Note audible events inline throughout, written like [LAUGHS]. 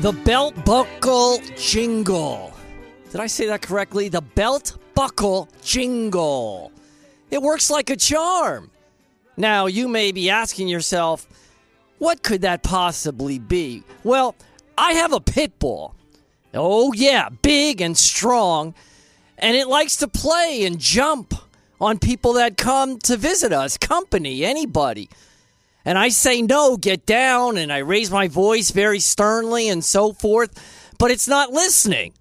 The belt buckle jingle. Did I say that correctly? The belt buckle jingle. It works like a charm. Now, you may be asking yourself, what could that possibly be? Well, I have a pit bull. Oh, yeah, big and strong. And it likes to play and jump on people that come to visit us, company, anybody. And I say, no, get down. And I raise my voice very sternly and so forth. But it's not listening.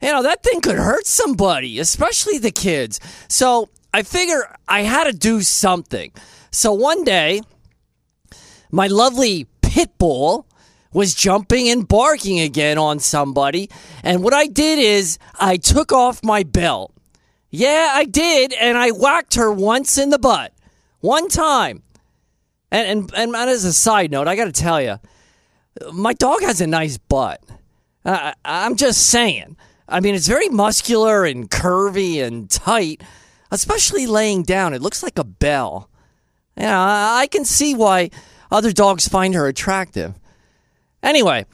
You know, that thing could hurt somebody, especially the kids. So I figure I had to do something. So one day, my lovely pit bull was jumping and barking again on somebody. And what I did is I took off my belt. Yeah, I did. And I whacked her once in the butt. One time. And, and, and as a side note, I got to tell you, my dog has a nice butt. Uh, I'm just saying. I mean, it's very muscular and curvy and tight, especially laying down. It looks like a bell. You know, I can see why other dogs find her attractive. Anyway,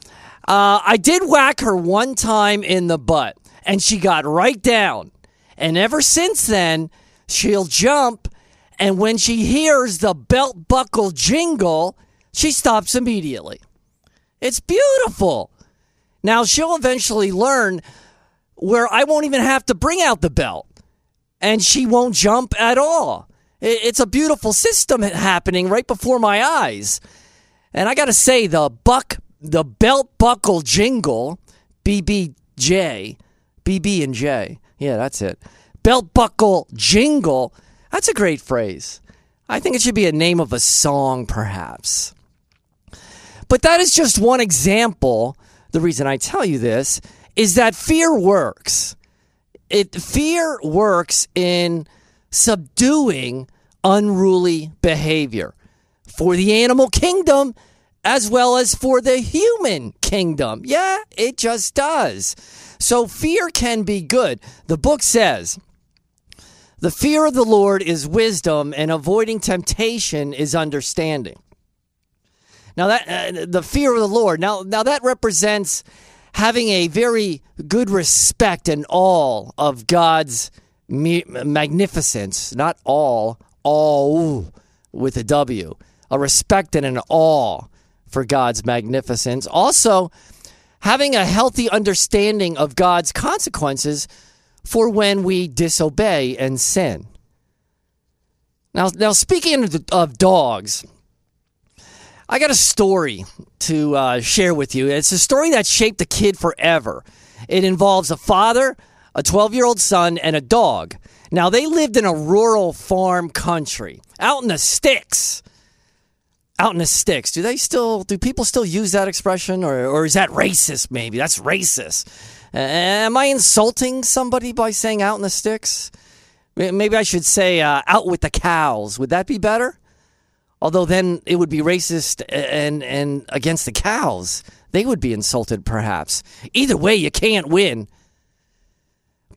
uh, I did whack her one time in the butt, and she got right down. And ever since then, she'll jump, and when she hears the belt buckle jingle, she stops immediately. It's beautiful. Now, she'll eventually learn where I won't even have to bring out the belt, and she won't jump at all. It's a beautiful system happening right before my eyes. And I got to say, the buck, the belt buckle jingle, BBJ, BB and J. Yeah, that's it. Belt buckle jingle. That's a great phrase. I think it should be a name of a song, perhaps. But that is just one example. The reason I tell you this is that fear works. It fear works in subduing unruly behavior for the animal kingdom as well as for the human kingdom. Yeah, it just does. So fear can be good. The book says, the fear of the Lord is wisdom, and avoiding temptation is understanding. Now that uh, the fear of the Lord. Now, now that represents having a very good respect and awe of God's magnificence. Not all, all with a W. A respect and an awe for God's magnificence. Also, having a healthy understanding of God's consequences for when we disobey and sin. Now, now speaking of dogs, I got a story to uh, share with you. It's a story that shaped a kid forever. It involves a father, a 12 year old son, and a dog. Now, they lived in a rural farm country out in the sticks. Out in the sticks. Do they still, do people still use that expression or, or is that racist maybe? That's racist. Uh, am I insulting somebody by saying out in the sticks? Maybe I should say uh, out with the cows. Would that be better? Although then it would be racist and, and against the cows. They would be insulted, perhaps. Either way, you can't win.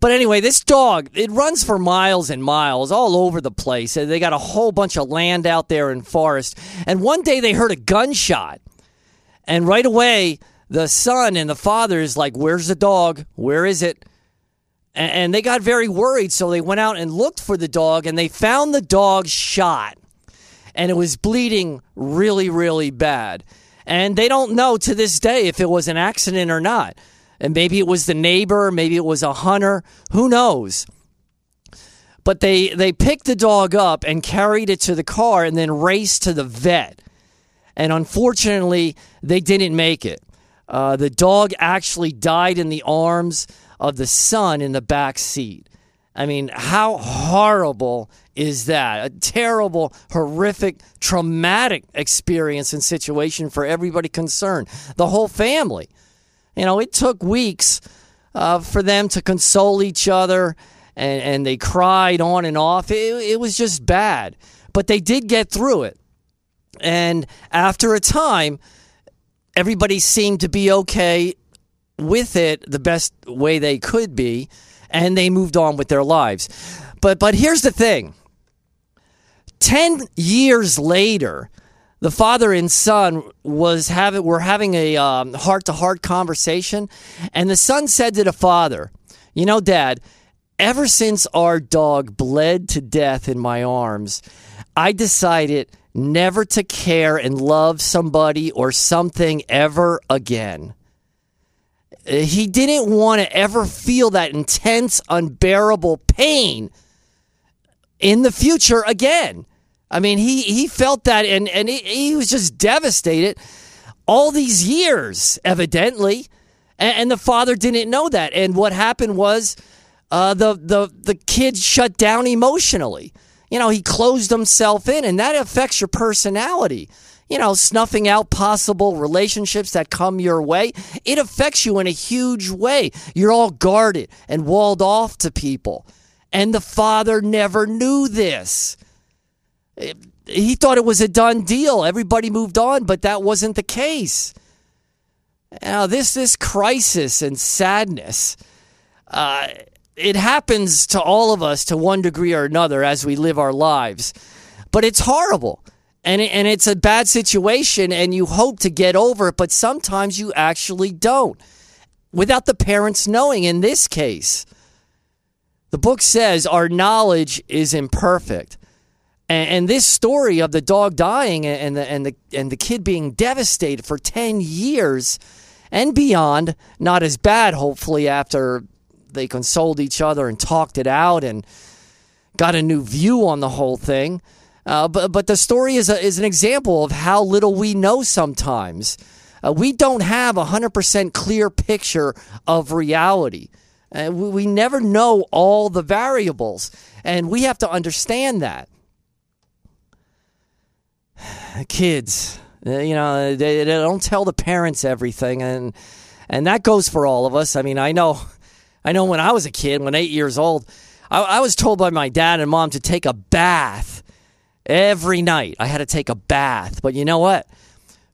But anyway, this dog, it runs for miles and miles all over the place. They got a whole bunch of land out there in forest. And one day they heard a gunshot. And right away, the son and the father is like, Where's the dog? Where is it? And they got very worried. So they went out and looked for the dog and they found the dog shot. And it was bleeding really, really bad. And they don't know to this day if it was an accident or not. And maybe it was the neighbor, maybe it was a hunter, who knows? But they, they picked the dog up and carried it to the car and then raced to the vet. And unfortunately, they didn't make it. Uh, the dog actually died in the arms of the son in the back seat. I mean, how horrible is that? A terrible, horrific, traumatic experience and situation for everybody concerned, the whole family. You know, it took weeks uh, for them to console each other, and, and they cried on and off. It, it was just bad, but they did get through it. And after a time, everybody seemed to be okay with it the best way they could be, and they moved on with their lives. But but here's the thing. 10 years later, the father and son was having were having a heart to heart conversation, and the son said to the father, "You know, Dad, ever since our dog bled to death in my arms, I decided." Never to care and love somebody or something ever again. He didn't want to ever feel that intense, unbearable pain in the future again. I mean, he, he felt that and, and he, he was just devastated all these years, evidently. And, and, the father didn't know that. And what happened was uh, the, the, the kid shut down emotionally. You know, he closed himself in, and that affects your personality you know, snuffing out possible relationships that come your way, it affects you in a huge way. You're all guarded and walled off to people. And the father never knew this. he thought it was a done deal. Everybody moved on, but that wasn't the case. Now, this this crisis and sadness, uh, it happens to all of us to one degree or another as we live our lives, but it's horrible. And it, and it's a bad situation and you hope to get over it but sometimes you actually don't. Without the parents knowing in this case the book says our knowledge is imperfect. And, and this story of the dog dying and the and the and the kid being devastated for 10 years and beyond not as bad hopefully after they consoled each other and talked it out and got a new view on the whole thing uh, but but the story is a, is an example of how little we know sometimes. Uh, we don't have a hundred percent clear picture of reality. Uh, we, we never know all the variables, and we have to understand that. [SIGHS] Kids, uh, you know, they, they don't tell the parents everything, and and that goes for all of us. I mean, I know, I know when I was a kid, when eight years old, I, I was told by my dad and mom to take a bath Every night I had to take a bath. But you know what?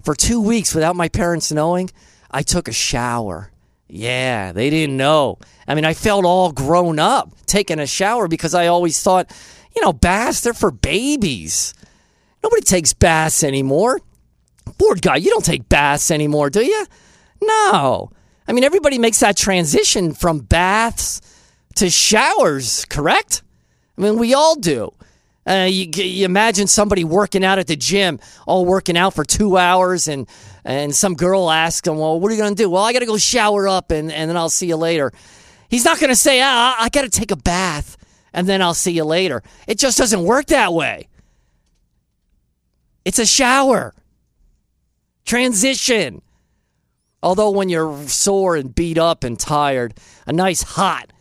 For two weeks without my parents knowing, I took a shower. Yeah, they didn't know. I mean, I felt all grown up taking a shower because I always thought, you know, baths, they're for babies. Nobody takes baths anymore. Board guy, you don't take baths anymore, do you? No. I mean, everybody makes that transition from baths to showers, correct? I mean, we all do. Uh, you, you, imagine somebody working out at the gym, all working out for two hours, and and some girl asks him, "Well, what are you going to do?" Well, I got to go shower up, and, and then I'll see you later. He's not going to say, ah, "I got to take a bath, and then I'll see you later." It just doesn't work that way. It's a shower transition. Although when you're sore and beat up and tired, a nice hot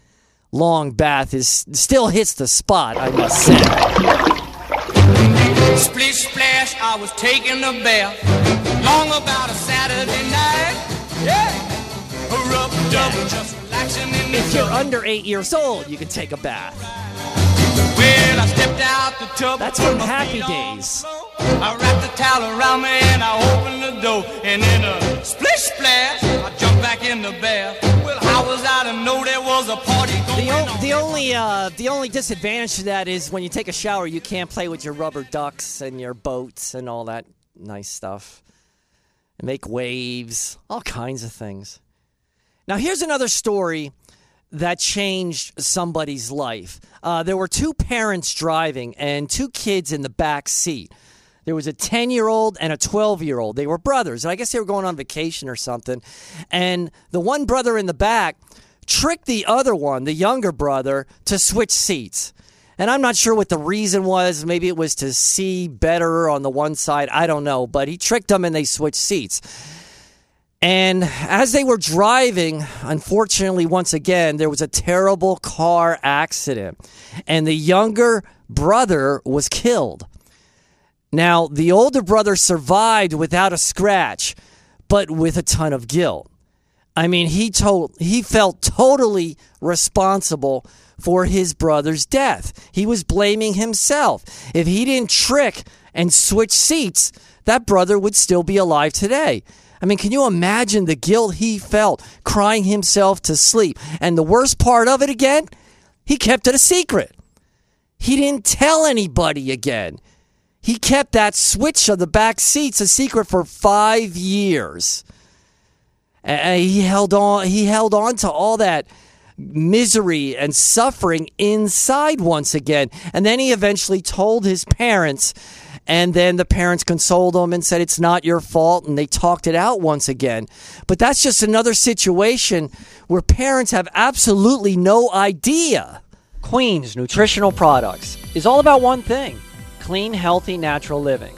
long bath is still hits the spot, I must say. Splish splash, I was taking a bath long about a Saturday night. Yeah. Rub double, just relaxing in the If you're under eight years old, you can take a bath. Well, I stepped out the tub. That's from Happy Days. I wrapped the towel around me and I opened the door. And in a splish splash, I jumped back in the bath. Well, I was out and know there was a party going the, o- the only uh, the only disadvantage to that is when you take a shower, you can't play with your rubber ducks and your boats and all that nice stuff. And make waves, all kinds of things. Now, here's another story that changed somebody's life. Uh, there were two parents driving and two kids in the back seat. There was a 10 year old and a 12 year old. They were brothers. And I guess they were going on vacation or something. And the one brother in the back tricked the other one, the younger brother, to switch seats. And I'm not sure what the reason was. Maybe it was to see better on the one side. I don't know. But he tricked them and they switched seats. And as they were driving, unfortunately, once again, there was a terrible car accident. And the younger brother was killed. Now, the older brother survived without a scratch, but with a ton of guilt. I mean, he told he felt totally responsible for his brother's death. He was blaming himself. If he didn't trick and switch seats, that brother would still be alive today. I mean, can you imagine the guilt he felt crying himself to sleep? And the worst part of it again, he kept it a secret. He didn't tell anybody again. He kept that switch of the back seats a secret for five years. And he held on. He held on to all that misery and suffering inside once again. And then he eventually told his parents, and then the parents consoled them and said, It's not your fault. And they talked it out once again. But that's just another situation where parents have absolutely no idea. Queen's Nutritional Products is all about one thing clean, healthy, natural living.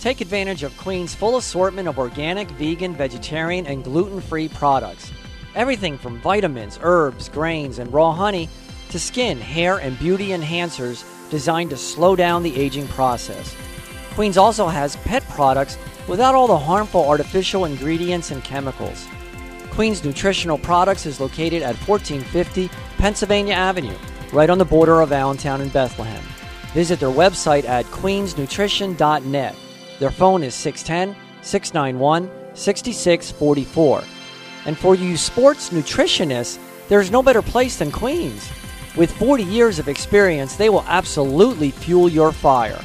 Take advantage of Queen's full assortment of organic, vegan, vegetarian, and gluten free products Everything from vitamins, herbs, grains, and raw honey to skin, hair, and beauty enhancers designed to slow down the aging process. Queens also has pet products without all the harmful artificial ingredients and chemicals. Queens Nutritional Products is located at 1450 Pennsylvania Avenue, right on the border of Allentown and Bethlehem. Visit their website at queensnutrition.net. Their phone is 610 691 6644. And for you sports nutritionists, there's no better place than Queens. With 40 years of experience, they will absolutely fuel your fire.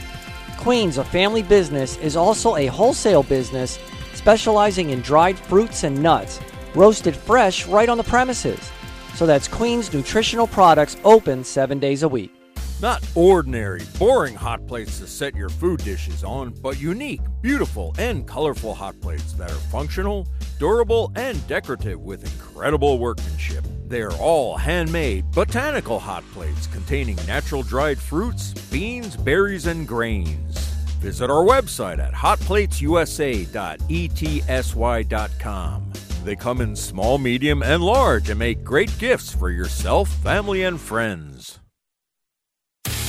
Queens, a family business, is also a wholesale business specializing in dried fruits and nuts, roasted fresh right on the premises. So that's Queens Nutritional Products open seven days a week. Not ordinary, boring hot plates to set your food dishes on, but unique, beautiful, and colorful hot plates that are functional, durable, and decorative with incredible workmanship. They're all handmade, botanical hot plates containing natural dried fruits, beans, berries, and grains. Visit our website at hotplatesusa.etsy.com. They come in small, medium, and large and make great gifts for yourself, family, and friends.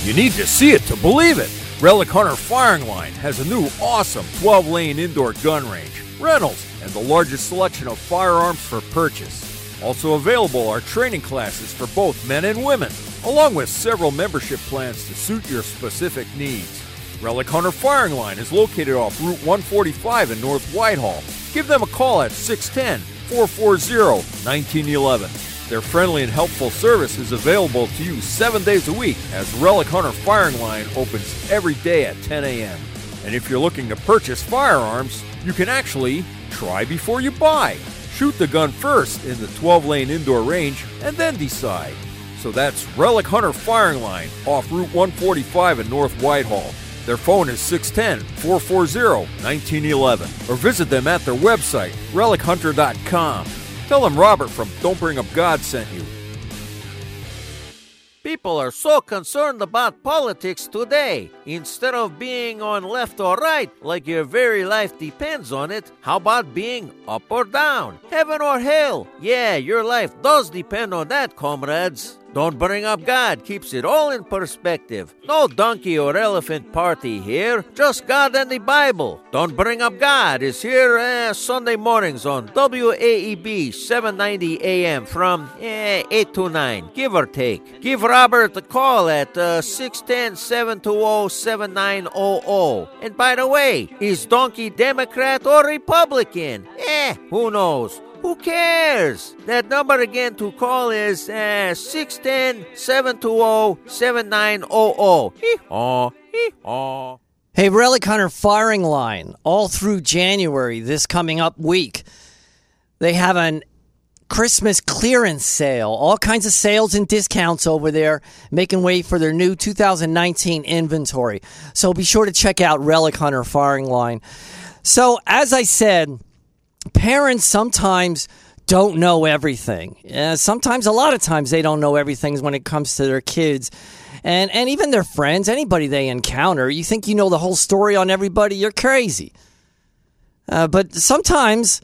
You need to see it to believe it. Relic Hunter Firing Line has a new awesome 12 lane indoor gun range, rentals, and the largest selection of firearms for purchase. Also available are training classes for both men and women, along with several membership plans to suit your specific needs. Relic Hunter Firing Line is located off Route 145 in North Whitehall. Give them a call at 610 440 1911. Their friendly and helpful service is available to you seven days a week as Relic Hunter Firing Line opens every day at 10 a.m. And if you're looking to purchase firearms, you can actually try before you buy. Shoot the gun first in the 12 lane indoor range and then decide. So that's Relic Hunter Firing Line off Route 145 in North Whitehall. Their phone is 610 440 1911 or visit them at their website, relichunter.com. Tell them Robert from Don't Bring Up God sent you. People are so concerned about politics today. Instead of being on left or right, like your very life depends on it, how about being up or down? Heaven or hell? Yeah, your life does depend on that, comrades. Don't bring up God keeps it all in perspective. No donkey or elephant party here, just God and the Bible. Don't bring up God is here uh, Sunday mornings on WAEB 790 AM from uh, 8 to 9, give or take. Give Robert a call at uh, 610 720 7900. And by the way, is Donkey Democrat or Republican? Eh, who knows? Who cares? That number again to call is uh, 610 720 7900. Hey, Relic Hunter firing line all through January, this coming up week. They have an Christmas clearance sale, all kinds of sales and discounts over there, making way for their new 2019 inventory. So be sure to check out Relic Hunter firing line. So, as I said, parents sometimes don't know everything. Uh, sometimes, a lot of times, they don't know everything when it comes to their kids. And, and even their friends, anybody they encounter, you think you know the whole story on everybody, you're crazy. Uh, but sometimes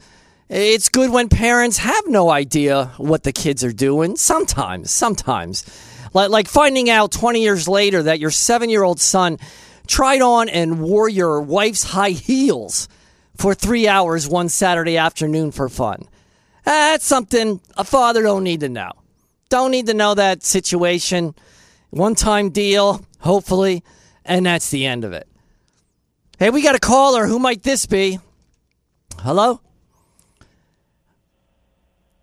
it's good when parents have no idea what the kids are doing. Sometimes, sometimes. Like, like finding out 20 years later that your seven year old son tried on and wore your wife's high heels for three hours one Saturday afternoon for fun. That's something a father don't need to know. Don't need to know that situation. One time deal, hopefully, and that's the end of it. Hey, we got a caller. Who might this be? Hello?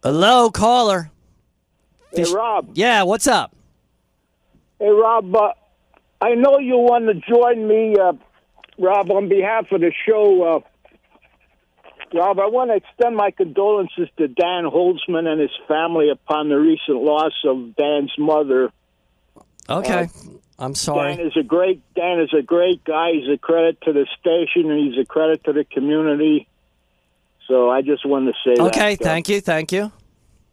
Hello, caller. Hey, Rob. Yeah, what's up? Hey, Rob. Uh, I know you want to join me uh, Rob, on behalf of the show, uh, Rob, I want to extend my condolences to Dan Holzman and his family upon the recent loss of Dan's mother. Okay. I'm sorry. Dan is a great Dan is a great guy. He's a credit to the station and he's a credit to the community. So I just wanted to say that. Okay, So- thank you, thank you.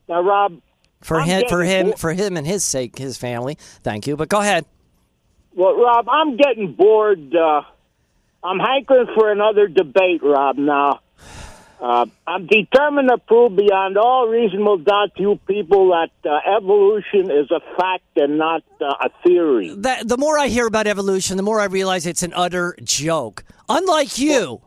Now, Rob, For I'm him, for him, bo- for him and his sake, his family. Thank you. But go ahead. Well, Rob, I'm getting bored. Uh, I'm hankering for another debate, Rob. Now, uh, I'm determined to prove beyond all reasonable doubt to you people that uh, evolution is a fact and not uh, a theory. That, the more I hear about evolution, the more I realize it's an utter joke. Unlike you,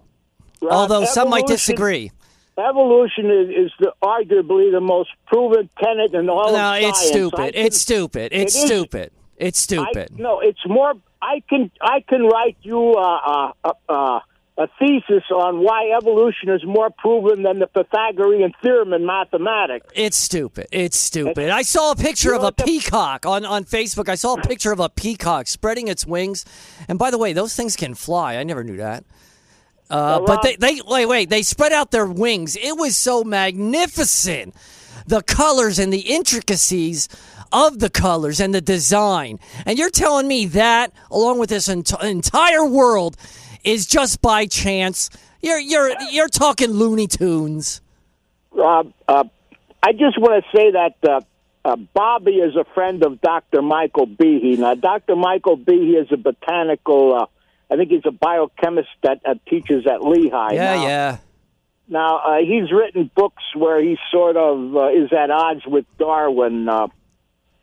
Rob, although some might disagree. Evolution is, is the, arguably the most proven tenet in all No, of it's science. Stupid. can- It's stupid. It's It is- stupid. It's stupid. No, it's more. I can I can write you uh, uh, uh, a thesis on why evolution is more proven than the Pythagorean theorem in mathematics. It's stupid. It's stupid. I saw a picture You of a peacock on, on Facebook. I saw a picture of a peacock spreading its wings. And by the way, those things can fly. I never knew that. Uh, but they, they wait, wait, they spread out their wings. It was so magnificent. The colors and the intricacies of the colors and the design. And you're telling me that, along with this ent- entire world, is just by chance. You're you're you're talking Looney Tunes. Uh, uh, I just want to say that uh, uh, Bobby is a friend of Dr. Michael Behe. Now, Dr. Michael Behe is a botanical. Uh, I think he's a biochemist that uh, teaches at Lehigh. Yeah, now. yeah. Now uh, he's written books where he sort of uh, is at odds with Darwin.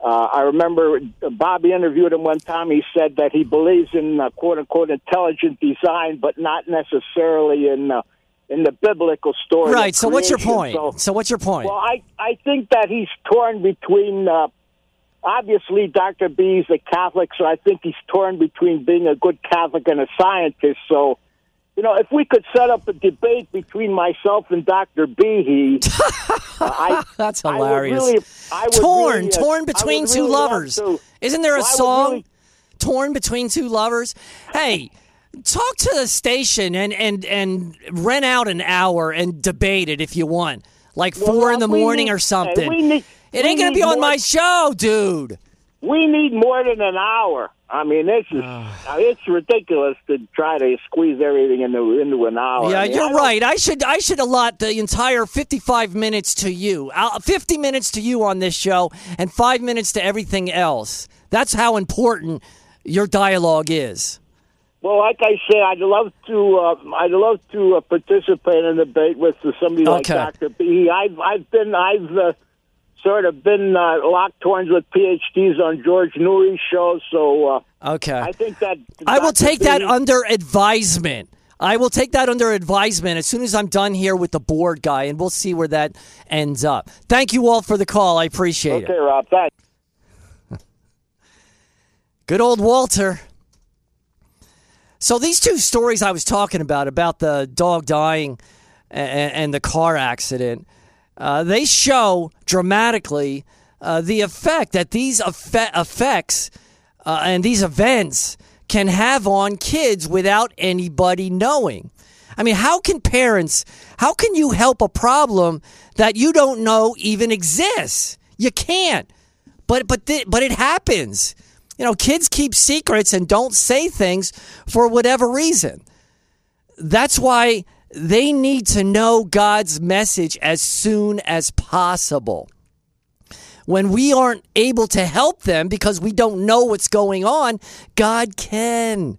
Uh, I remember Bobby interviewed him one time. He said that he believes in uh, "quote unquote" intelligent design, but not necessarily in uh, in the biblical story. Right. So what's your point? So- So what's your point? well, I I think that he's torn between. Uh, obviously, Dr. B is a Catholic, so I think he's torn between being a good Catholic and a scientist. So, you know, if we could set up a debate between myself and Dr. B, [LAUGHS] uh, I That's I hilarious. really- I torn, really, uh, torn I between two really love lovers. to- Isn't there a song? Torn between two lovers. Hey, talk to the station and and and rent out an hour and debate it if you want, like Well, four in the morning need- or something. need- it ain't gonna be on my show, dude. We need more than an hour. I mean, this is uh, it's ridiculous to try to squeeze everything into into an hour. Yeah, I mean, you're don't- right. I should I should allot the entire 55 minutes to you. Uh, 50 minutes to you on this show and 5 minutes to everything else. That's how important your dialogue is. Well, like I say, I'd love to. Uh, I'd love to uh, participate in a debate with somebody like Okay. Doctor B. I've I've been I've uh, sort of been uh, locked horns with PhDs on George Noory's show, so uh, Okay. I think that I will take that under advisement. I will take that under advisement as soon as I'm done here with the board guy, and we'll see where that ends up. Thank you all for the call. I appreciate Okay, it. Okay, Rob. Thanks. [LAUGHS] Good old Walter. So these two stories I was talking about, about the dog dying and, and the car accident, uh, they show dramatically uh, the effect that these effe- effects uh, and these events can have on kids without anybody knowing. I mean, how can parents, how can you help a problem that you don't know even exists? You can't. But but th- but it happens. You know, kids keep secrets and don't say things for whatever reason. That's why they need to know God's message as soon as possible. When we aren't able to help them because we don't know what's going on, God can.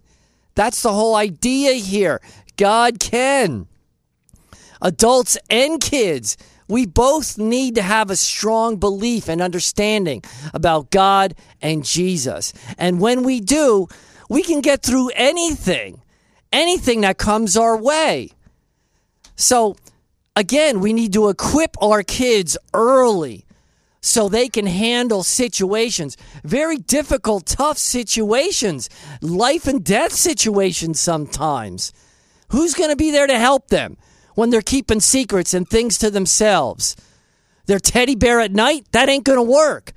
That's the whole idea here. God can. Adults and kids, we both need to have a strong belief and understanding about God and Jesus. And when we do, we can get through anything, anything that comes our way. So, again, we need to equip our kids early so they can handle situations, very difficult, tough situations, life and death situations sometimes. Who's going to be there to help them when they're keeping secrets and things to themselves? Their teddy bear at night? That ain't going to work.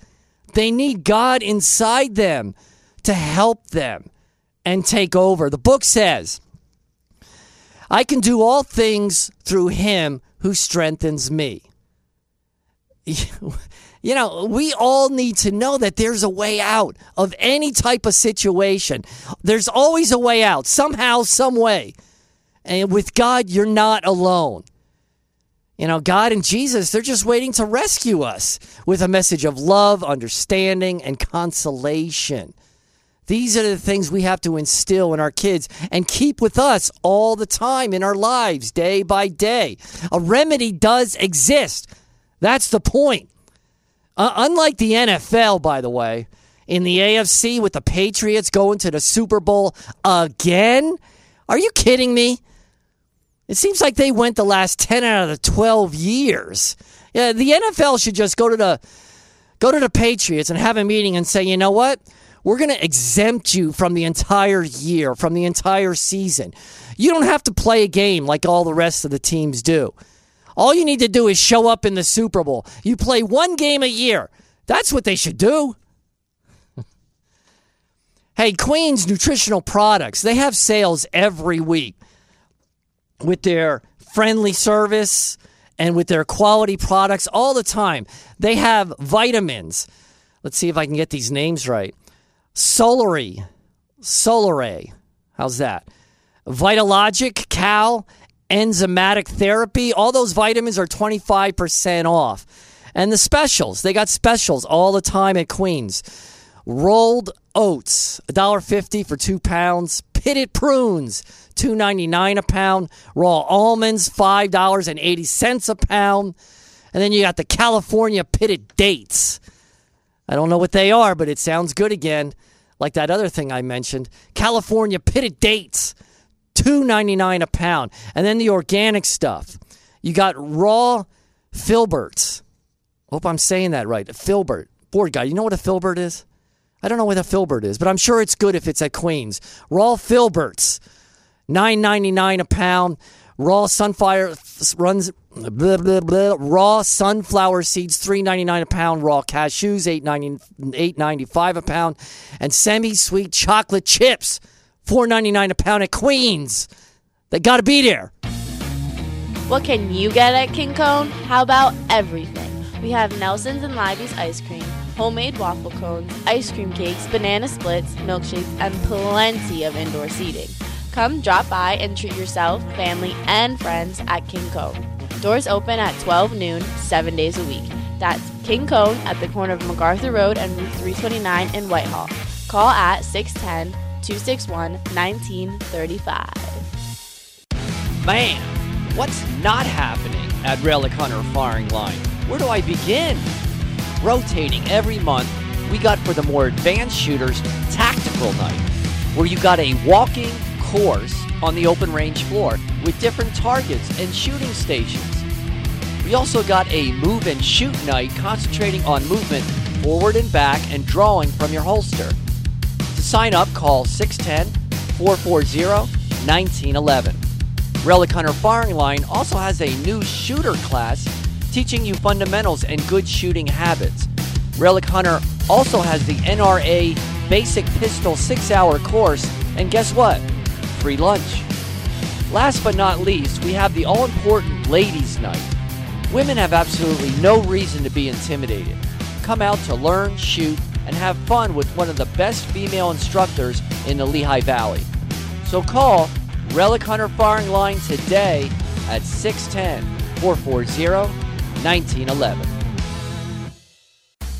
They need God inside them to help them and take over. The book says I can do all things through him who strengthens me. [LAUGHS] You know, we all need to know that there's a way out of any type of situation. There's always a way out, somehow, some way. And with God, you're not alone. You know, God and Jesus, they're just waiting to rescue us with a message of love, understanding, and consolation. These are the things we have to instill in our kids and keep with us all the time in our lives, day by day. A remedy does exist. That's the point. Uh, unlike the NFL, by the way, in the AFC with the Patriots going to the Super Bowl again. Are you kidding me? It seems like they went the last 10 out of the 12 years. Yeah, the NFL should just go to the go to the Patriots and have a meeting and say, "You know what? We're going to exempt you from the entire year, from the entire season. You don't have to play a game like all the rest of the teams do." All you need to do is show up in the Super Bowl. You play one game a year. That's what they should do. [LAUGHS] hey, Queen's Nutritional Products, they have sales every week with their friendly service and with their quality products all the time. They have vitamins. Let's see if I can get these names right. Solary, Solaray. How's that? Vitalogic, Cal, enzymatic therapy. All those vitamins are 25% off. And the specials, they got specials all the time at Queens. Rolled oats, $1.50 for two pounds. Pitted prunes, $2.99 a pound. Raw almonds, $5.80 a pound. And then you got the California pitted dates. I don't know what they are, but it sounds good again, like that other thing I mentioned. California pitted dates two ninety nine a pound. And then the organic stuff. You got raw filberts. Hope I'm saying that right. A filbert. Board guy, you know what a filbert is? I don't know what a filbert is, but I'm sure it's good if it's at Queens. Raw filberts, nine ninety nine a pound. Raw sunfire runs blah, blah, blah. raw sunflower seeds three ninety nine a pound. Raw cashews eight ninety eight ninety five a pound, and semi sweet chocolate chips Four ninety nine a pound at Queens. They got to be there. What can you get at King Cone? How about everything? We have Nelson's and Libby's ice cream, homemade waffle cones, ice cream cakes, banana splits, milkshakes, and plenty of indoor seating. Come drop by and treat yourself, family, and friends at King Cone. Doors open at 12 noon, seven days a week. That's King Cone at the corner of MacArthur Road and Route 329 in Whitehall. Call at 610 261 1935. Man, what's not happening at Relic Hunter Firing Line? Where do I begin? Rotating every month, we got for the more advanced shooters Tactical Night, where you got a walking course on the open range floor with different targets and shooting stations. We also got a move and shoot night concentrating on movement forward and back and drawing from your holster To sign up, call 610 440 1911. Relic Hunter Firing Line also has a new shooter class teaching you fundamentals and good shooting habits. Relic Hunter also has the NRA Basic Pistol 6 hour course, and guess what? Free lunch. Last but not least, we have the all important Ladies' Night. Women have absolutely no reason to be intimidated. Come out to learn, shoot, and have fun with one of the best female instructors in the Lehigh Valley. So call Relic Hunter Firing Line today at 610 440 1911.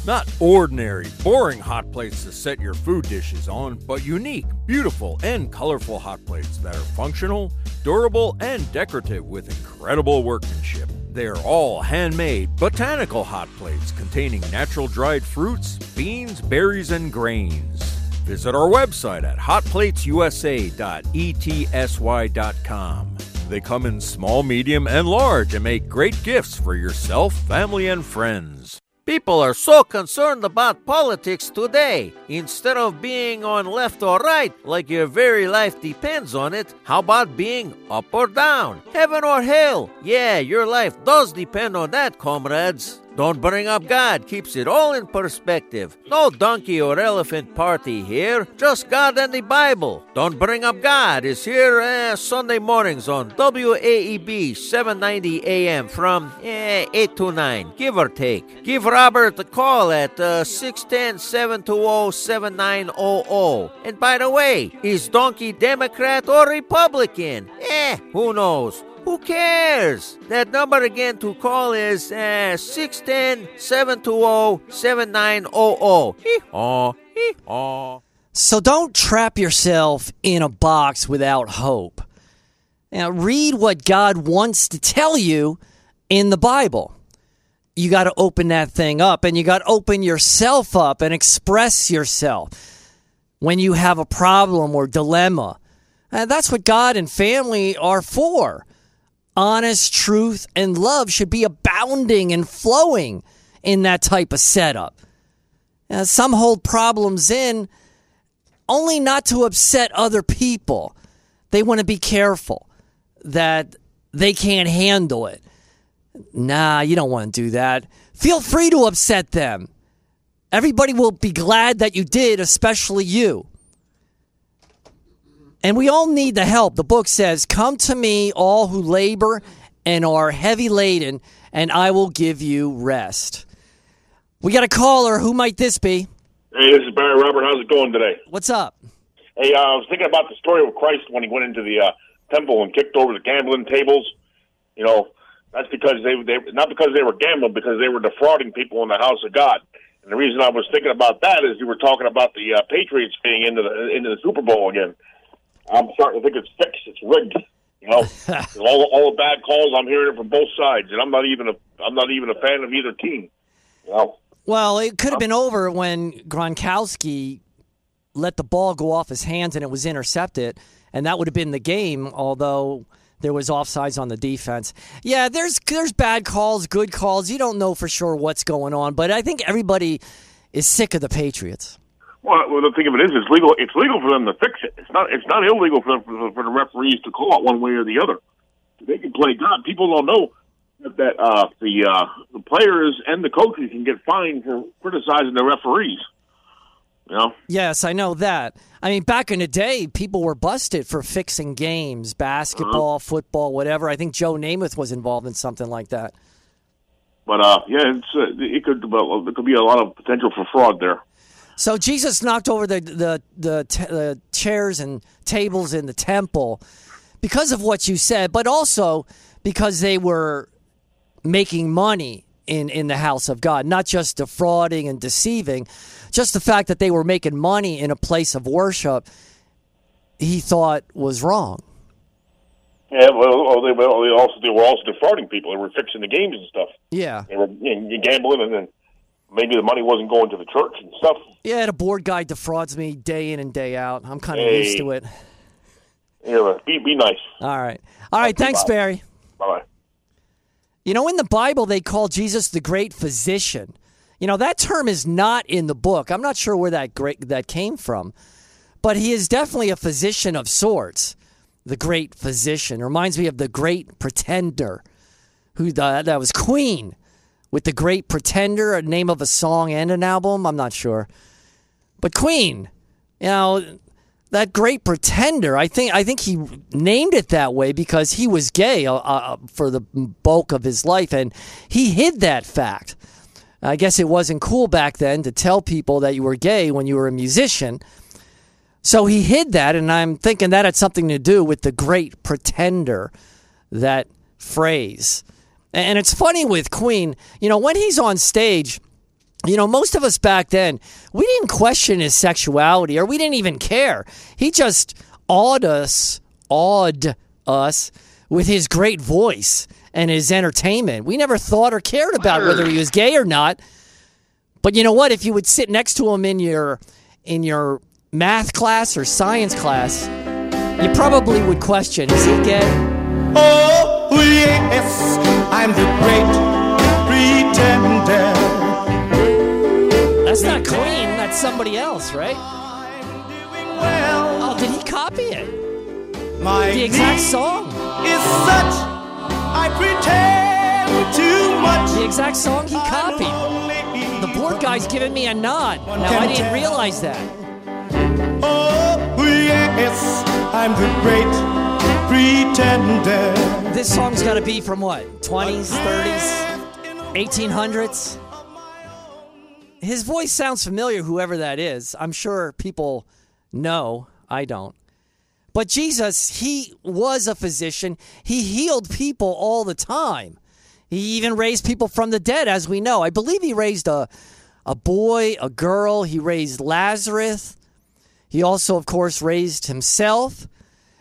Not ordinary, boring hot plates to set your food dishes on, but unique, beautiful, and colorful hot plates that are functional, durable, and decorative with incredible workmanship. They're all handmade, botanical hot plates containing natural dried fruits, beans, berries, and grains. Visit our website at hotplatesusa.etsy.com. They come in small, medium, and large and make great gifts for yourself, family, and friends. People are so concerned about politics today. Instead of being on left or right, like your very life depends on it, how about being up or down? Heaven or hell? Yeah, your life does depend on that, comrades. Don't bring up God keeps it all in perspective. No donkey or elephant party here, just God and the Bible. Don't bring up God is here uh, Sunday mornings on WAEB 790 AM from eh, 8 to 9, give or take. Give Robert a call at uh, 610 720 7900. And by the way, is Donkey Democrat or Republican? Eh, who knows? Who cares? That number again to call is uh, 610 720 7900. Hee-haw, hee-haw. So don't trap yourself in a box without hope. Now, read what God wants to tell you in the Bible. You got to open that thing up and you got to open yourself up and express yourself when you have a problem or dilemma. And that's what God and family are for. Honest truth and love should be abounding and flowing in that type of setup. Now, some hold problems in only not to upset other people. They want to be careful that they can't handle it. Nah, you don't want to do that. Feel free to upset them. Everybody will be glad that you did, especially you. And we all need the help. The book says, Come to me, all who labor and are heavy laden, and I will give you rest. We got a caller. Who might this be? Hey, this is Barry Robert. How's it going today? What's up? Hey, uh, I was thinking about the story of Christ when he went into the uh, temple and kicked over the gambling tables. You know, that's because they they not because they were gambling, because they were defrauding people in the house of God. And the reason I was thinking about that is you were talking about the uh, Patriots being into the into the Super Bowl again. I'm starting to think it's fixed. It's rigged. You know, [LAUGHS] all all the bad calls I'm hearing it from both sides, and I'm not even a I'm not even a fan of either team. You know. Well, it could have been over when Gronkowski let the ball go off his hands and it was intercepted, and that would have been the game. Although there was offsides on the defense. Yeah, there's there's bad calls, good calls. You don't know for sure what's going on, but I think everybody is sick of the Patriots. Well, well, the thing of it is, it's legal. It's legal for them to fix it. It's not. It's not illegal for them, for, for the referees to call it one way or the other. They can play God. People don't know that, that uh, the uh, the players and the coaches can get fined for criticizing the referees. You know. Yes, I know that. I mean, back in the day, people were busted for fixing games, basketball, football, whatever. I think Joe Namath was involved in something like that. But uh, yeah, it's uh, it could well, there could be a lot of potential for fraud there. So Jesus knocked over the the the, t- the chairs and tables in the temple because of what you said, but also because they were making money in in the house of God, not just defrauding and deceiving, just the fact that they were making money in a place of worship. He thought was wrong. Yeah, well, they, well, they also they were also defrauding people. They were fixing the games and stuff. Yeah, They were you know, gambling, and then maybe the money wasn't going to the church and stuff. yeah. The board guy defrauds me day in and day out. I'm kind of Hey. used to it. Yeah, be be nice. All right, all right. Thanks, Bye. Barry. Bye bye. You know, in the Bible, they call Jesus the great physician. You know, that term is not in the book. I'm not sure where that great that came from, but he is definitely a physician of sorts. The great physician reminds me of the great pretender, who the, that was Queen with the great pretender, a name of a song and an album. I'm not sure, but Queen. You know, that great pretender. I think I think he named it that way because he was gay uh, uh, for the bulk of his life, and he hid that fact. I guess it wasn't cool back then to tell people that you were gay when you were a musician. So he hid that, and I'm thinking that had something to do with the great pretender, that phrase. And it's funny with Queen, you know, when he's on stage, you know, most of us back then, we didn't question his sexuality or we didn't even care. He just awed us, awed us with his great voice and his entertainment. We never thought or cared about whether he was gay or not. But you know what? If you would sit next to him in your in your math class or science class, you probably would question, is he gay? Oh, yes, I'm the great pretender. That's not Queen, that's somebody else, right? Doing well, Oh, did he copy it? my The exact song. is such, I pretend too much. The exact song he copied. The board guy's giving me a nod. Now, I didn't realize that. Oh, yes, I'm the great pretender. This song's got to be from what? 20s, 30s, 1800s? His voice sounds familiar, whoever that is. I'm sure people know. I don't. But Jesus, he was a physician. He healed people all the time. He even raised people from the dead, as we know. I believe he raised a, a boy, a girl. He raised Lazarus. He also, of course, raised himself.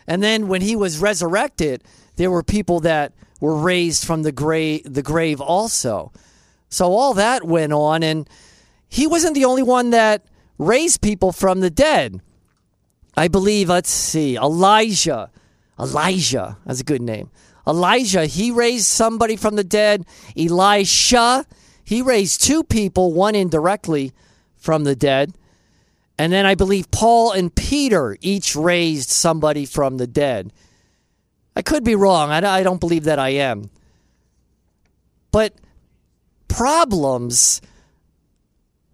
And then when he was resurrected, there were people that were raised from the grave, the grave also. So all that went on, and he wasn't the only one that raised people from the dead. I believe, let's see, Elijah. Elijah, that's a good name. Elijah, he raised somebody from the dead. Elisha, he raised two people, one indirectly from the dead. And then I believe Paul and Peter each raised somebody from the dead. I could be wrong. I don't believe that I am. But problems,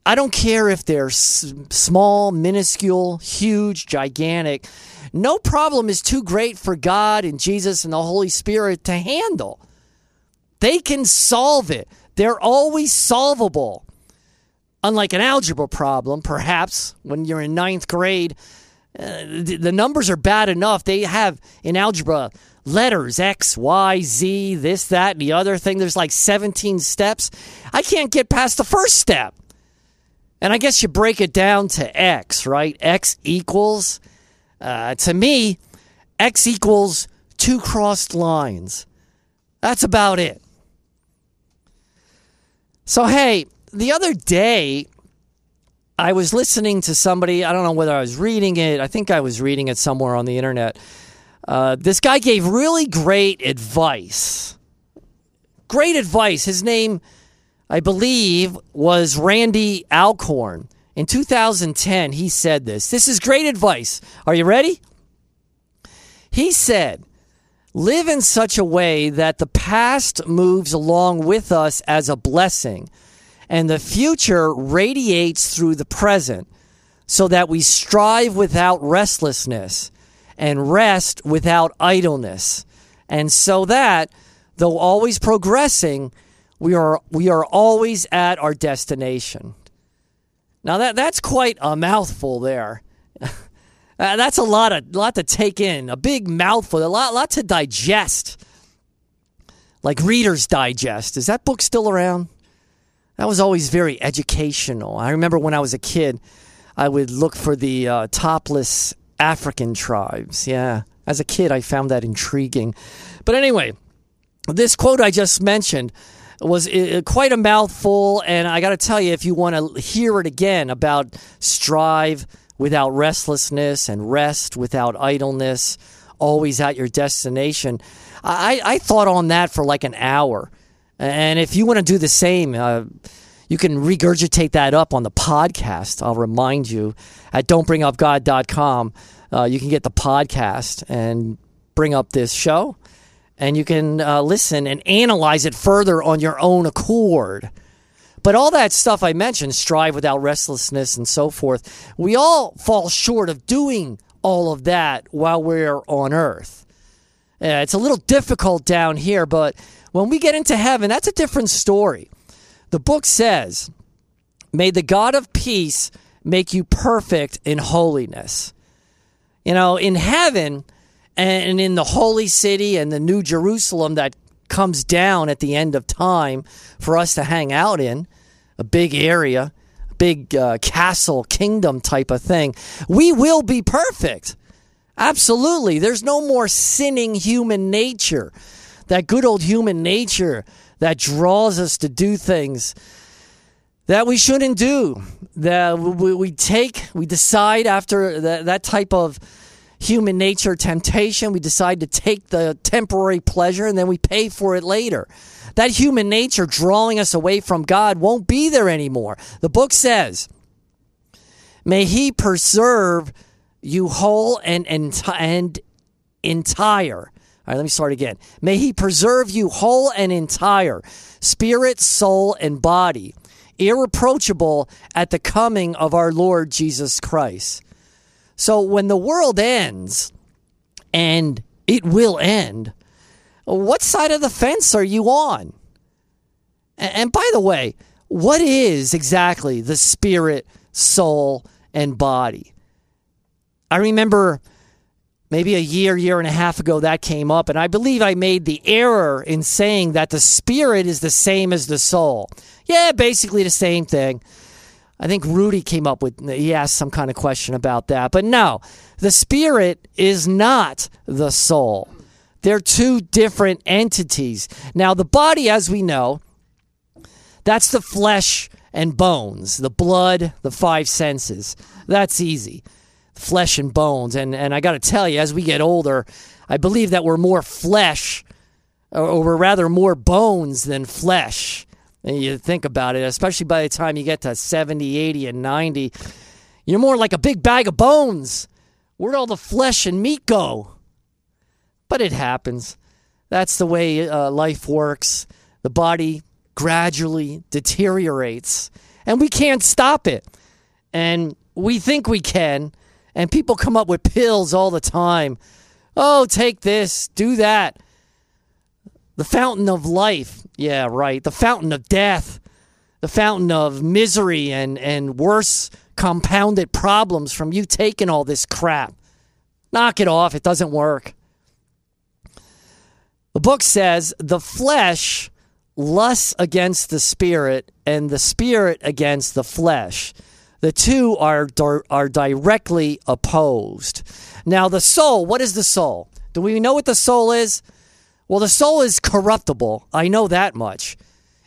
I don't care if they're small, minuscule, huge, gigantic. No problem is too great for God and Jesus and the Holy Spirit to handle. They can solve it, they're always solvable. Unlike an algebra problem, perhaps when you're in ninth grade, uh, the, numbers are bad enough. They have in algebra letters X, Y, Z, this, that, and the other thing. There's like 17 steps. I can't get past the first step. And I guess you break it down to X, right? X equals, uh, to me, X equals two crossed lines. That's about it. So, hey, the other day, I was listening to somebody. I don't know whether I was reading it. I think I was reading it somewhere on the internet. Uh, this guy gave really great advice. Great advice. His name, I believe, was Randy Alcorn. In 2010, he said this. This is great advice. Are you ready? He said, Live in such a way that the past moves along with us as a blessing and the future radiates through the present so that we strive without restlessness and rest without idleness. And so that though always progressing we are we are always at our destination. Now that that's quite a mouthful there. [LAUGHS] Uh, that's a lot of lot to take in a big mouthful a lot lot to digest. Like reader's digest. Is that book still around that was always very educational. I remember when I was a kid, I would look for the uh, topless African tribes. Yeah, as a kid, I found that intriguing. But anyway, this quote I just mentioned was uh, quite a mouthful, and I got to tell you, if you want to hear it again about strive without restlessness and rest without idleness, always at your destination, I, I thought on that for like an hour. And if you want to do the same, uh, you can regurgitate that up on the podcast. I'll remind you at don'tbringupgod.com. Uh, you can get the podcast and bring up this show, and you can uh, listen and analyze it further on your own accord. But all that stuff I mentioned, strive without restlessness and so forth, we all fall short of doing all of that while we're on earth. Uh, it's a little difficult down here, but when we get into heaven, that's a different story. The book says, May the God of peace make you perfect in holiness. You know, in heaven and in the holy city and the new Jerusalem that comes down at the end of time for us to hang out in, a big area, a big uh, castle, kingdom type of thing, we will be perfect. Absolutely. There's no more sinning human nature that good old human nature that draws us to do things that we shouldn't do. That we, take, we decide after that, that type of human nature temptation, we decide to take the temporary pleasure and then we pay for it later. That human nature drawing us away from God won't be there anymore. The book says, May He preserve you whole and, and, and entire All right, let me start again. May he preserve you whole and entire, spirit, soul, and body, irreproachable at the coming of our Lord Jesus Christ. So when the world ends, and it will end, what side of the fence are you on? And by the way, what is exactly the spirit, soul, and body? I remember maybe a year, year and a half ago that came up, and I believe I made the error in saying that the spirit is the same as the soul. Yeah, basically the same thing. I think Rudy came up with, he asked some kind of question about that. But no, the spirit is not the soul. They're two different entities. Now, the body, as we know, that's the flesh and bones, the blood, the five senses. That's easy. Flesh and bones. And, and I got to tell you, as we get older, I believe that we're more flesh, or, or we're rather more bones than flesh. And you think about it, especially by the time you get to 70, 80, and 90, you're more like a big bag of bones. Where'd all the flesh and meat go? But it happens. That's the way uh, life works. The body gradually deteriorates, and we can't stop it. And we think we can, and people come up with pills all the time. Oh, take this, do that. The fountain of life. Yeah, right. The fountain of death. The fountain of misery and, and worse compounded problems from you taking all this crap. Knock it off. It doesn't work. The book says the flesh lusts against the spirit and the spirit against the flesh. The two are, are directly opposed. Now, the soul, what is the soul? Do we know what the soul is? Well, the soul is corruptible. I know that much.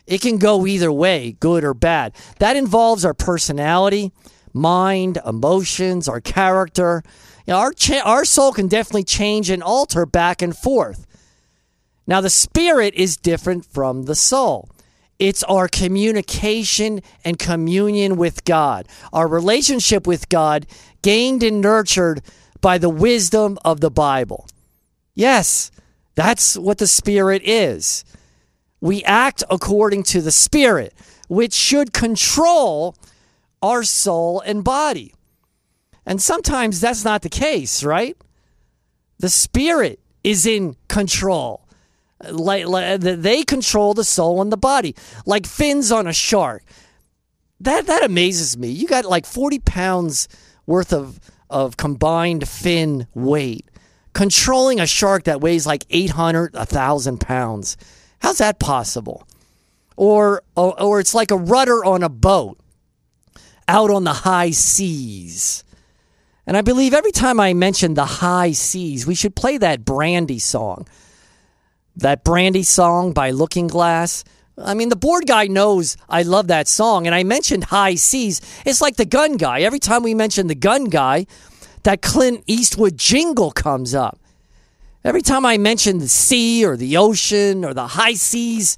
It can go either way, good or bad. That involves our personality, mind, emotions, our character. You know, our, cha- our soul can definitely change and alter back and forth. Now, the spirit is different from the soul. It's our communication and communion with God, our relationship with God gained and nurtured by the wisdom of the Bible. Yes, that's what the spirit is. We act according to the spirit, which should control our soul and body. And sometimes that's not the case, right? The spirit is in control like, like uh, they control the soul and the body like fins on a shark. That that amazes me. You got like 40 pounds worth of of combined fin weight. Controlling a shark that weighs like 800 1000 pounds. How's that possible? Or, or or it's like a rudder on a boat out on the high seas. And i believe every time i mention the high seas we should play that brandy song that Brandy song by Looking Glass. I mean, the board guy knows I love that song. And I mentioned High Seas. It's like the gun guy. Every time we mention the gun guy, that Clint Eastwood jingle comes up. Every time I mention the sea or the ocean or the high seas,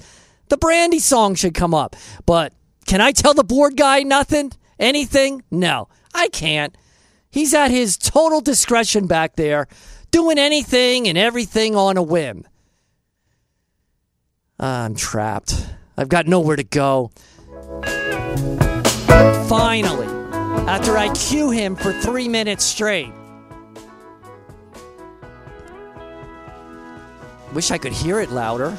the Brandy song should come up. But can I tell the board guy nothing? Anything? No, I can't. He's at his total discretion back there, doing anything and everything on a whim. I'm trapped. I've got nowhere to go. Finally, after I cue him for three minutes straight. Wish I could hear it louder.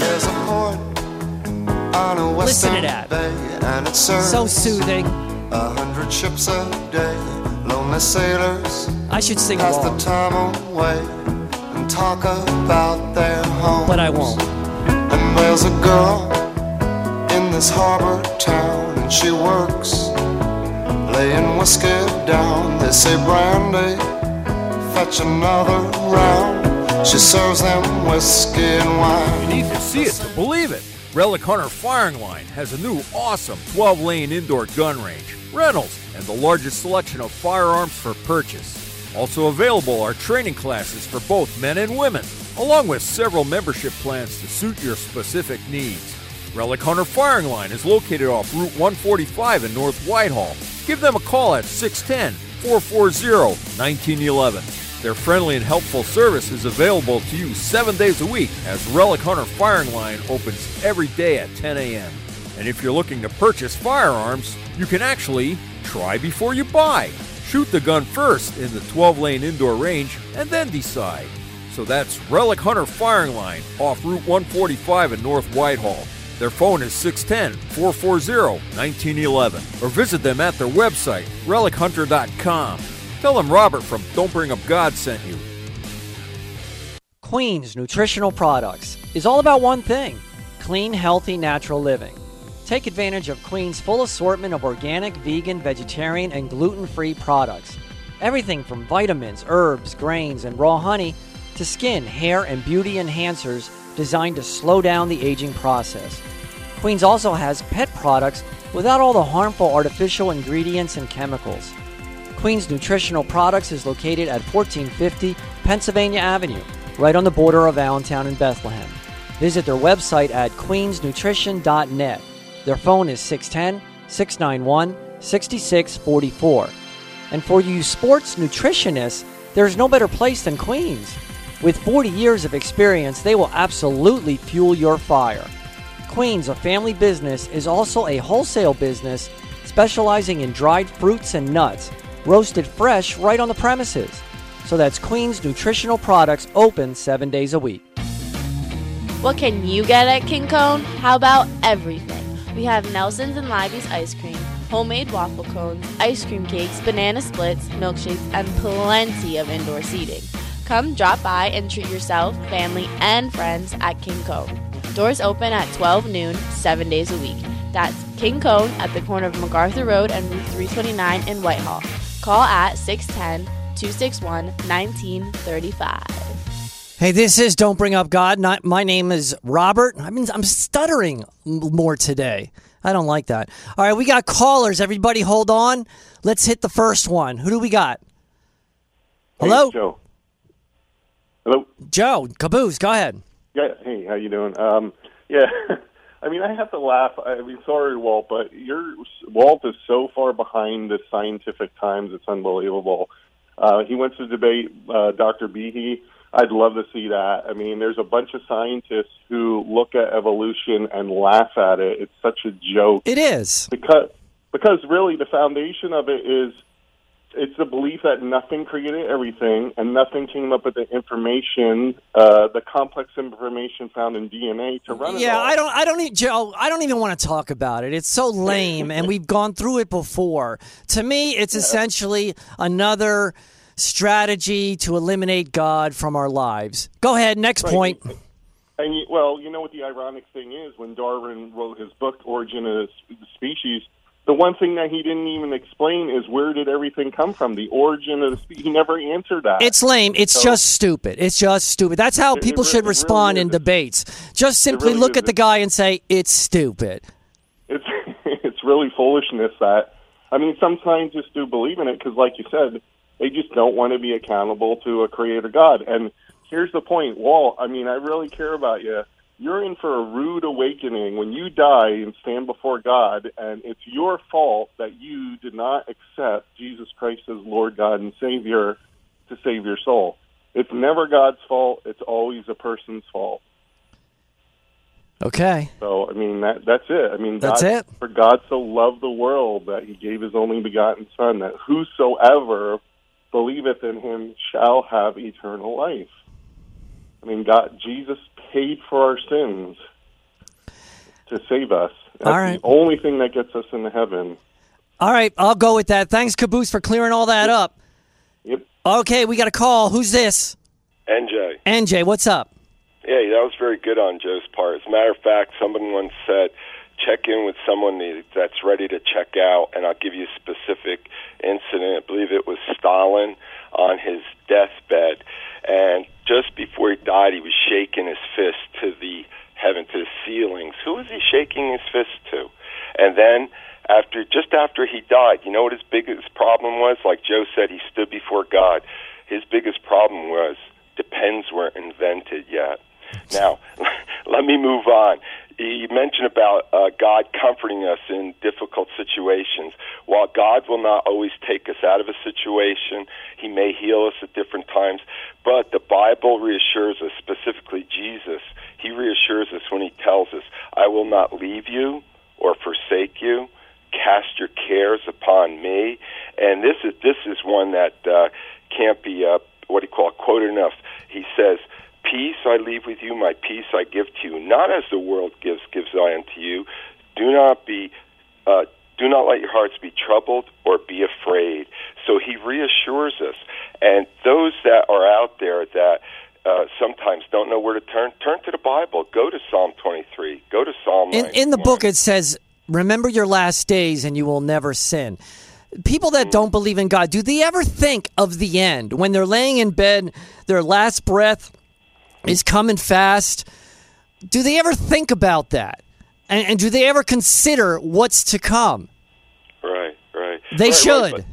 There's a port on a Listen to that. bay, and it So soothing. a hundred ships a day. Lonely sailors I should sing pass the time away and talk about their home. but I won't. And there's a girl in this harbor town, and she works laying whiskey down. They say, Brandy, fetch another round. She serves them whiskey and wine. You need to see it to believe it. Relic Hunter Firing Line has a new awesome 12 lane indoor gun range, rentals, and the largest selection of firearms for purchase. Also available are training classes for both men and women, along with several membership plans to suit your specific needs. Relic Hunter Firing Line is located off Route 145 in North Whitehall. Give them a call at 610 440 1911. Their friendly and helpful service is available to you seven days a week as Relic Hunter Firing Line opens every day at 10 a.m. And if you're looking to purchase firearms, you can actually try before you buy. Shoot the gun first in the 12 lane indoor range and then decide. So that's Relic Hunter Firing Line off Route 145 in North Whitehall. Their phone is 610 440 1911 or visit them at their website, relichunter.com. Tell them Robert from Don't Bring Up God sent you. Queen's Nutritional Products is all about one thing clean, healthy, natural living. Take advantage of Queen's full assortment of organic, vegan, vegetarian, and gluten free products. Everything from vitamins, herbs, grains, and raw honey to skin, hair, and beauty enhancers designed to slow down the aging process. Queen's also has pet products without all the harmful artificial ingredients and chemicals. Queen's Nutritional Products is located at 1450 Pennsylvania Avenue, right on the border of Allentown and Bethlehem. Visit their website at queensnutrition.net. Their phone is 610 691 6644. And for you sports nutritionists, there's no better place than Queens. With 40 years of experience, they will absolutely fuel your fire. Queens, a family business, is also a wholesale business specializing in dried fruits and nuts, roasted fresh right on the premises. So that's Queens Nutritional Products open seven days a week. What can you get at King Cone? How about everything? We have Nelson's and Libby's ice cream, homemade waffle cones, ice cream cakes, banana splits, milkshakes, and plenty of indoor seating. Come drop by and treat yourself, family, and friends at King Cone. Doors open at 12 noon, seven days a week. That's King Cone at the corner of MacArthur Road and Route 329 in Whitehall. Call at 610 261 1935. Hey, this is Don't Bring Up God. Not, my name is Robert. I mean, I'm stuttering more today. I don't like that. All right, we got callers. Everybody, hold on. Let's hit the first one. Who do we got? Hello, Hey, Joe. Hello. Joe Caboose. Go ahead. Yeah. Hey, how you doing? Um, yeah. [LAUGHS] I mean, I have to laugh. I mean, sorry, Walt, but your Walt is so far behind the scientific times. It's unbelievable. Uh, he went to debate uh, Dr. Behe. I'd love to see that. I mean, there's a bunch of scientists who look at evolution and laugh at it. It's such a joke. It is. because because really the foundation of it is it's the belief that nothing created everything and nothing came up with the information, uh, the complex information found in DNA to run it. Yeah. I don't. I don't need Joe. I don't even want to talk about it. It's so lame, and we've gone through it before. To me, it's essentially another strategy to eliminate God from our lives. Go ahead. Next Right. point. And you, well, you know what the ironic thing is when Darwin wrote his book Origin of the Species. The one thing that he didn't even explain is where did everything come from? The origin of the species. He never answered that. It's lame. It's So- just stupid. It's just stupid. That's how It- it people re- should it really respond in debates. Just simply really look is. at the guy and say it's stupid. it's [LAUGHS] it's really foolishness that I mean some scientists do believe in it because like you said they just don't want to be accountable to a creator God and here's the point Walt I mean I really care about you you're in for a rude awakening when you die and stand before God and it's your fault that you did not accept Jesus Christ as Lord God and Savior to save your soul it's never God's fault it's always a person's fault Okay. so I mean that that's it. I mean That's God, it? For God so loved the world that He gave His only begotten Son, that whosoever believeth in Him shall have eternal life. I mean, God, Jesus paid for our sins to save us. That's All right. the only thing that gets us into heaven. All right. I'll go with that. Thanks, Caboose, for clearing all that up. Yep. Okay, we got a call. Who's this? NJ. NJ, what's up? Yeah, that was very good on Joe's part. As a matter of fact, someone once said, check in with someone that's ready to check out, and I'll give you a specific incident. I believe it was Stalin on his deathbed, and just before he died, he was shaking his fist to the heaven, to the ceilings. Who was he shaking his fist to? And then after just after he died, you know what his biggest problem was? Like Joe said, he stood before God. His biggest problem was the pens weren't invented yet. [LAUGHS] Now, [LAUGHS] let me move on. You mentioned about uh, God comforting us in difficult situations. While God will not always take us out of a situation, He may heal us at different times. But the Bible reassures us, specifically Jesus, He reassures us when He tells us, I will not leave you or forsake you. Cast your cares upon me. And this is this is one that uh, can't be uh, what do you call it, quoted enough. He says, Peace I leave with you, my peace I give to you, not as the world gives, gives I unto you. Do not be, uh, do not let your hearts be troubled or be afraid. So he reassures us. And those that are out there that uh, sometimes don't know where to turn, turn to the Bible. Go to Psalm 23. Go to Psalm In, in the book, it says, Remember your last days and you will never sin. People that don't believe in God, do they ever think of the end? When they're laying in bed, their last breath is coming fast. Do they ever think about that? And, and do they ever consider what's to come? Right, right. They Right, should. right, but-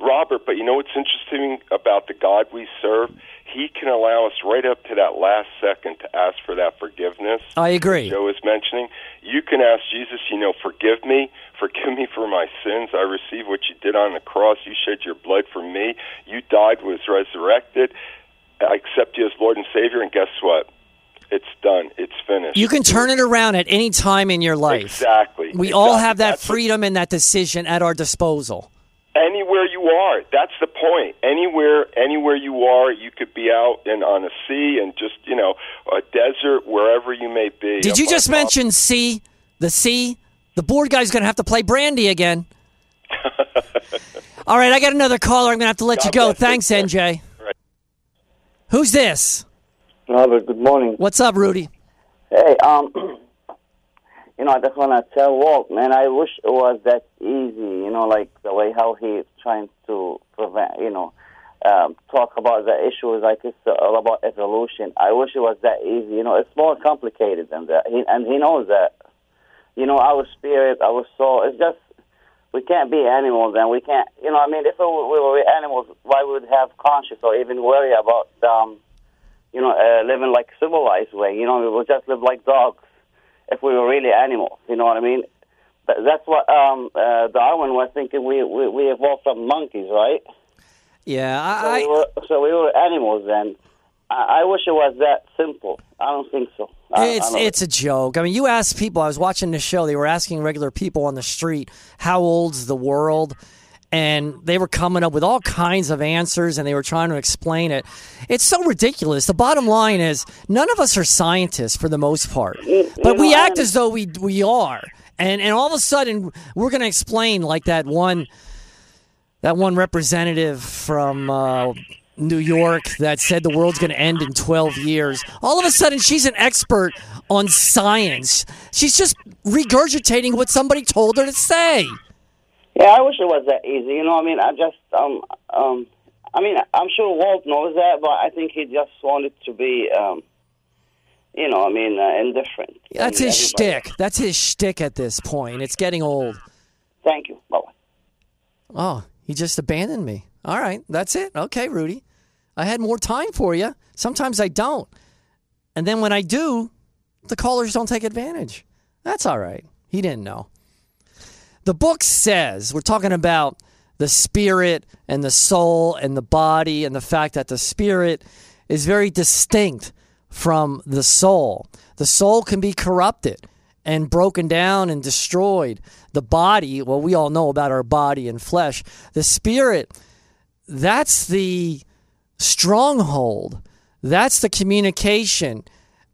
Robert, but you know what's interesting about the God we serve? He can allow us right up to that last second to ask for that forgiveness. I agree. Joe is mentioning. You can ask Jesus, you know, forgive me, forgive me for my sins. I receive what you did on the cross. You shed your blood for me. You died, was resurrected. I accept you as Lord and Savior, and guess what? It's done. It's finished. You can turn it around at any time in your life. Exactly. We all have that That's freedom and that decision at our disposal. anywhere you are. That's the point. Anywhere, anywhere you are, you could be out in on a sea and just you know a desert, wherever you may be. Did you just mention sea? The sea. The board guy's going to have to play Brandy again. [LAUGHS] All right, I got another caller. I'm going to have to let you go. Thanks, NJ. Who's this? Robert, good morning. What's up, Rudy? Hey, um, [CLEARS THROAT] you know, I just want to tell Walt, man, I wish it was that easy, you know, like the way how he's trying to prevent, you know, um, talk about the issues like it's all about evolution. I wish it was that easy. You know, it's more complicated than that. He, and he knows that. You know, our spirit, our soul, it's just, we can't be animals and we can't, you know, I mean, if we were, animals, why would we have conscience or even worry about, um, you know, uh, living like civilized way. You know, we would just live like dogs if we were really animals. You know what I mean? But that's what um, uh, Darwin was thinking. We, we we evolved from monkeys, right? Yeah, so, we were, so we were animals then. I, I wish it was that simple. I don't think so. I, It's I it's a joke. I mean, you ask people. I was watching the show. They were asking regular people on the street, "How old's the world?" And they were coming up with all kinds of answers, and they were trying to explain it. It's so ridiculous. The bottom line is, none of us are scientists for the most part, but we know, act as though we we are. And and all of a sudden, we're going to explain like that one that one representative from uh, New York that said the world's going to end in 12 years. All of a sudden, she's an expert on science. She's just regurgitating what somebody told her to say. Yeah, I wish it was that easy. You know, I mean, I just um um, I mean, I'm sure Walt knows that, but I think he just wanted to be um, you know, I mean, uh, indifferent. That's his everybody- shtick. That's his shtick at this point. It's getting old. Thank you. Bye. Oh, he just abandoned me. All right, that's it. Okay, Rudy. I had more time for you. Sometimes I don't. And then when I do, the callers don't take advantage. That's all right. He didn't know. The book says we're talking about the spirit and the soul and the body and the fact that the spirit is very distinct from the soul. The soul can be corrupted and broken down and destroyed. The body, well, we all know about our body and flesh. The spirit, that's the stronghold. That's the communication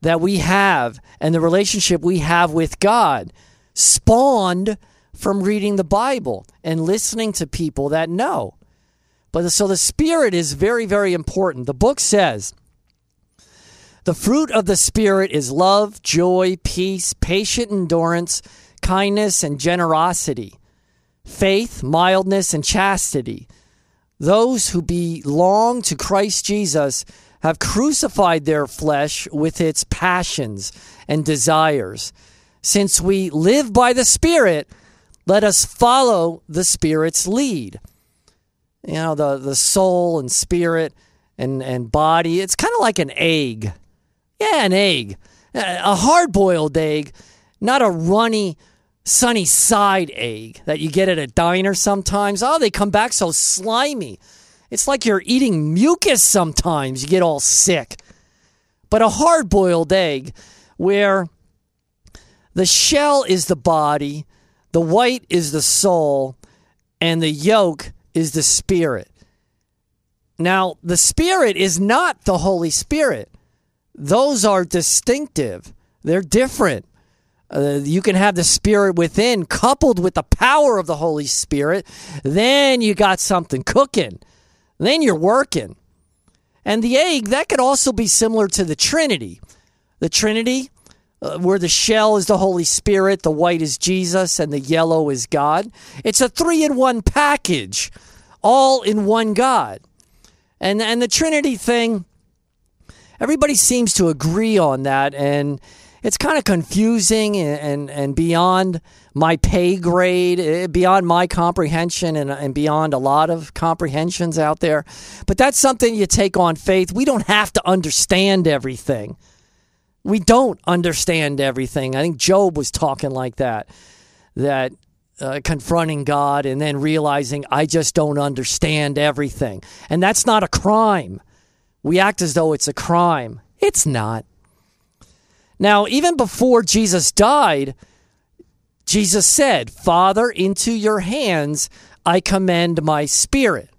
that we have and the relationship we have with God, spawned from reading the Bible and listening to people that know. But so the spirit is very, very important. The book says the fruit of the spirit is love, joy, peace, patient endurance, kindness, and generosity, faith, mildness, and chastity. Those who belong to Christ Jesus have crucified their flesh with its passions and desires. Since we live by the Spirit, let us follow the Spirit's lead. You know, the, the soul and spirit and, and body, it's kind of like an egg. Yeah, an egg. A hard boiled egg, not a runny, sunny side egg that you get at a diner sometimes. Oh, they come back so slimy. It's like you're eating mucus sometimes. You get all sick. But a hard boiled egg where the shell is the body, the white is the soul, and the yolk is the spirit. Now, the spirit is not the Holy Spirit. Those are distinctive. They're different. Uh, you can have the spirit within coupled with the power of the Holy Spirit. Then you got something cooking. Then you're working. And the egg, that could also be similar to the Trinity. The Trinity, uh, where the shell is the Holy Spirit, the white is Jesus, and the yellow is God. It's a three in one package, all in one God. And, and the Trinity thing, everybody seems to agree on that. And it's kind of confusing and, and, and beyond my pay grade, eh, beyond my comprehension, and, and beyond a lot of comprehensions out there. But that's something you take on faith. We don't have to understand everything. We don't understand everything. I think Job was talking like that, that uh, confronting God and then realizing, I just don't understand everything. And that's not a crime. We act as though it's a crime. It's not. Now, even before Jesus died, Jesus said, Father, into your hands I commend my spirit.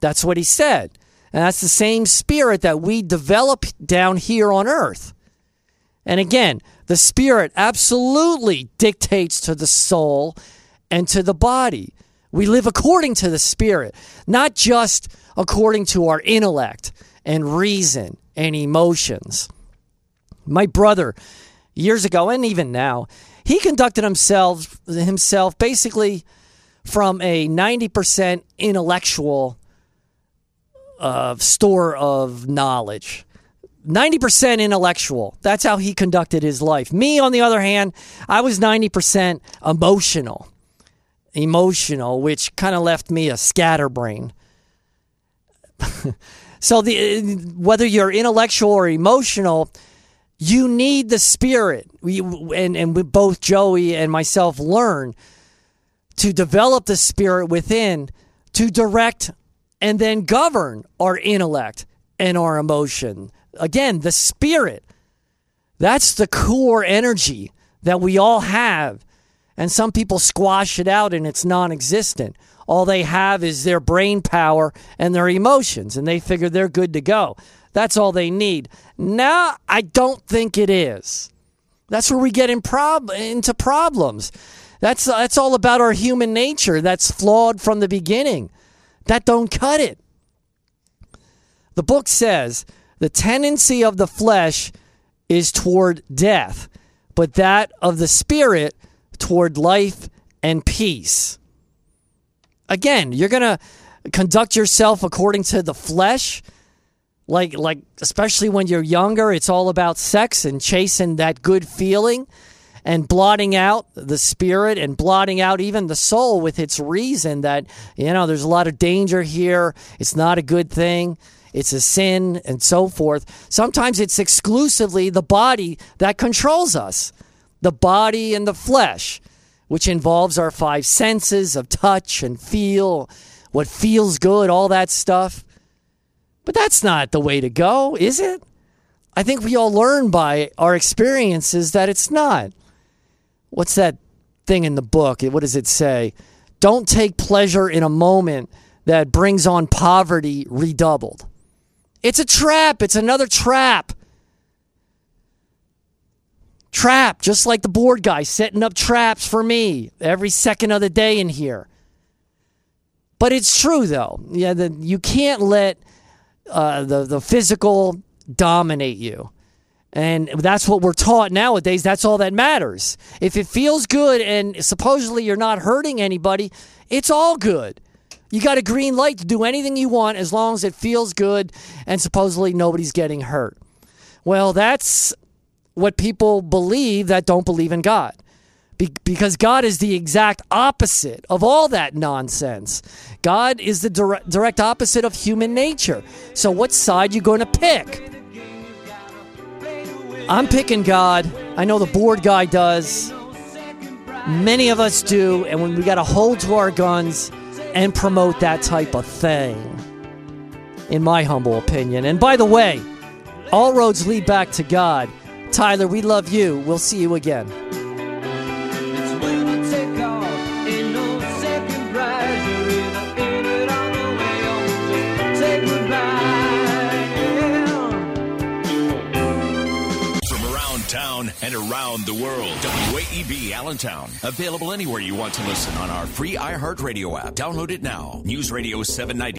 That's what he said. And that's the same spirit that we develop down here on earth. And again, the spirit absolutely dictates to the soul and to the body. We live according to the spirit, not just according to our intellect and reason and emotions. My brother, years ago and even now, he conducted himself himself basically from a 90% intellectual uh, store of knowledge. 90% intellectual. That's how he conducted his life. Me, on the other hand, I was 90% emotional. Emotional, which kind of left me a scatterbrain. [LAUGHS] so the whether you're intellectual or emotional, you need the spirit. We, and, and both Joey and myself learn to develop the spirit within to direct and then govern our intellect and our emotion. Again, the spirit. That's the core energy that we all have. And some people squash it out and it's non existent. All they have is their brain power and their emotions, and they figure they're good to go. That's all they need. No, I don't think it is. That's where we get in prob- into problems. That's that's all about our human nature. That's flawed from the beginning. That don't cut it. The book says the tendency of the flesh is toward death, but that of the spirit toward life and peace. Again, you're going to conduct yourself according to the flesh like like especially when you're younger it's all about sex and chasing that good feeling and blotting out the spirit and blotting out even the soul with its reason that you know there's a lot of danger here. It's not a good thing. It's a sin and so forth. Sometimes it's exclusively the body that controls us the body and the flesh which involves our five senses of touch and feel what feels good all that stuff but that's not the way to go, is it? I think we all learn by our experiences that it's not. What's that thing in the book? What does it say? Don't take pleasure in a moment that brings on poverty redoubled. It's a trap. It's another trap. Trap, just like the board guy setting up traps for me every second of the day in here. But it's true, though. Yeah, the, you can't let uh, the the physical dominate you. And that's what we're taught nowadays. That's all that matters. If it feels good and supposedly you're not hurting anybody, it's all good. You got a green light to do anything you want as long as it feels good and supposedly nobody's getting hurt. Well, that's what people believe that don't believe in God. Be- because God is the exact opposite of all that nonsense. God is the dire- direct opposite of human nature. So, what side you going to pick? I'm picking God. I know the board guy does. Many of us do, and when we got to hold to our guns and promote that type of thing, in my humble opinion. And by the way, all roads lead back to God. Tyler, we love you. We'll see you again. Town and around the world, WAEB Allentown. Available anywhere you want to listen on our free iHeartRadio app. Download it now. News Radio 790.